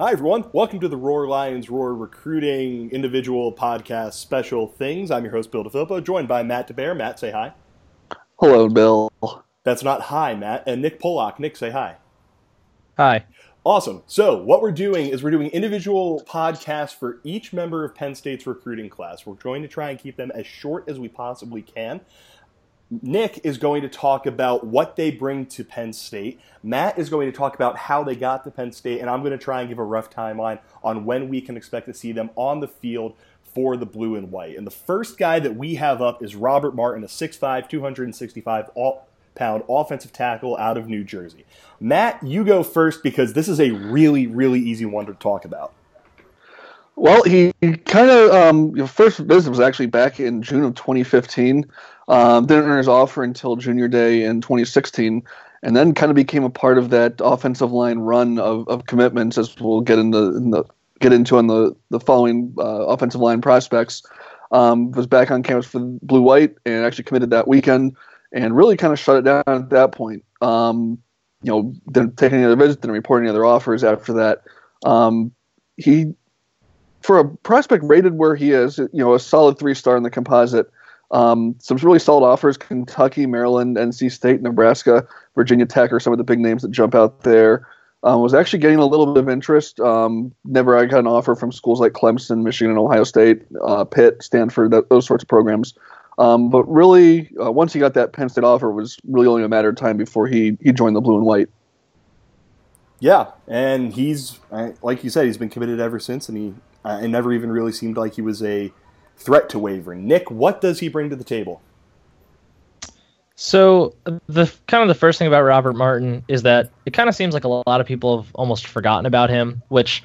Hi, everyone. Welcome to the Roar Lions Roar Recruiting Individual Podcast Special Things. I'm your host, Bill DeFilippo, joined by Matt DeBear. Matt, say hi. Hello, Bill. That's not hi, Matt. And Nick Pollock. Nick, say hi. Hi. Awesome. So, what we're doing is we're doing individual podcasts for each member of Penn State's recruiting class. We're going to try and keep them as short as we possibly can. Nick is going to talk about what they bring to Penn State. Matt is going to talk about how they got to Penn State, and I'm going to try and give a rough timeline on when we can expect to see them on the field for the blue and white. And the first guy that we have up is Robert Martin, a 6'5, 265 pound offensive tackle out of New Jersey. Matt, you go first because this is a really, really easy one to talk about. Well, he kind of um, your first visit was actually back in June of 2015. Um, didn't earn his offer until junior day in 2016, and then kind of became a part of that offensive line run of, of commitments, as we'll get into in the, get into on the the following uh, offensive line prospects. Um, was back on campus for Blue White and actually committed that weekend, and really kind of shut it down at that point. Um, you know, didn't take any other visits, didn't report any other offers after that. Um, he, for a prospect rated where he is, you know, a solid three star in the composite. Um, some really solid offers: Kentucky, Maryland, NC State, Nebraska, Virginia Tech are some of the big names that jump out there. Um, was actually getting a little bit of interest. Um, never I got an offer from schools like Clemson, Michigan, and Ohio State, uh, Pitt, Stanford, those sorts of programs. Um, but really, uh, once he got that Penn State offer, it was really only a matter of time before he he joined the blue and white. Yeah, and he's like you said, he's been committed ever since, and he uh, it never even really seemed like he was a threat to wavering. Nick, what does he bring to the table? So the kind of the first thing about Robert Martin is that it kind of seems like a lot of people have almost forgotten about him, which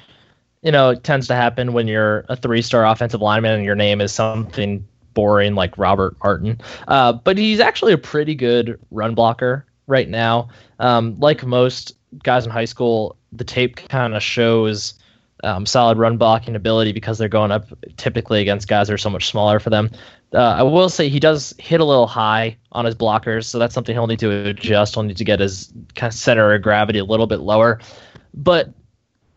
you know tends to happen when you're a three-star offensive lineman and your name is something boring like Robert Martin. Uh, but he's actually a pretty good run blocker right now. Um, like most guys in high school, the tape kind of shows um, solid run blocking ability because they're going up typically against guys that are so much smaller for them. Uh, I will say he does hit a little high on his blockers, so that's something he'll need to adjust. He'll need to get his kind of center of gravity a little bit lower. But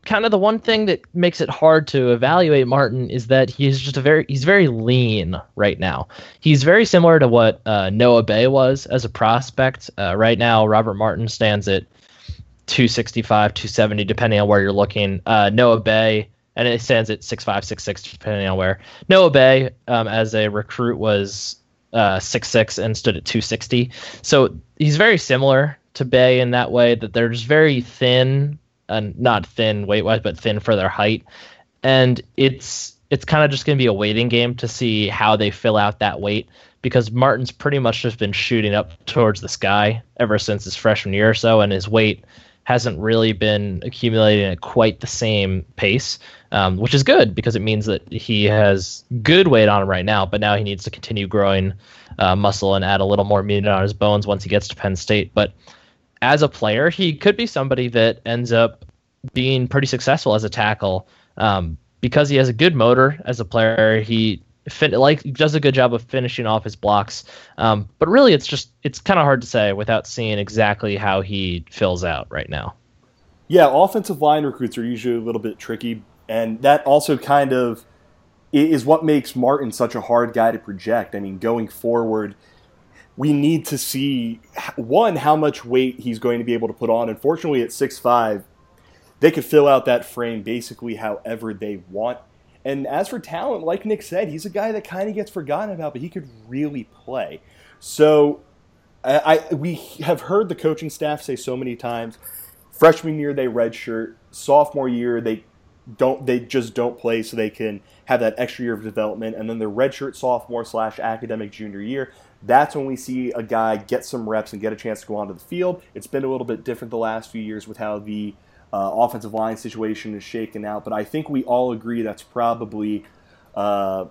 kind of the one thing that makes it hard to evaluate Martin is that he's just a very he's very lean right now. He's very similar to what uh, Noah Beh was as a prospect. Uh, right now, Robert Martin stands at 265, 270, depending on where you're looking. Uh, Noah Beh, and it stands at 6'5, 6'6, depending on where. Noah Beh, um, as a recruit, was uh, 6'6 and stood at 260. So he's very similar to Beh in that way that they're just very thin, and not thin weight wise, but thin for their height. And it's it's kind of just going to be a waiting game to see how they fill out that weight because Martin's pretty much just been shooting up towards the sky ever since his freshman year or so, and his weight hasn't really been accumulating at quite the same pace, um, which is good because it means that he has good weight on him right now, but now he needs to continue growing uh, muscle and add a little more meat on his bones once he gets to Penn State. But as a player, he could be somebody that ends up being pretty successful as a tackle um, because he has a good motor as a player. He fin- like does a good job of finishing off his blocks. Um, but really, it's just it's kind of hard to say without seeing exactly how he fills out right now. Yeah, offensive line recruits are usually a little bit tricky, and that also kind of is what makes Martin such a hard guy to project. I mean, going forward, we need to see one how much weight he's going to be able to put on. Unfortunately, at six five, they could fill out that frame basically however they want. And as for talent, like Nick said, he's a guy that kind of gets forgotten about, but he could really play. So I, I, we have heard the coaching staff say so many times, freshman year they redshirt, sophomore year they don't they just don't play so they can have that extra year of development, and then the redshirt sophomore slash academic junior year. That's when we see a guy get some reps and get a chance to go onto the field. It's been a little bit different the last few years with how the uh, offensive line situation is shaken out. But I think we all agree that's probably uh,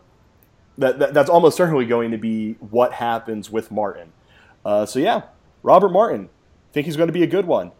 that, that, that's almost certainly going to be what happens with Martin. Uh, so yeah, Robert Martin, think he's going to be a good one.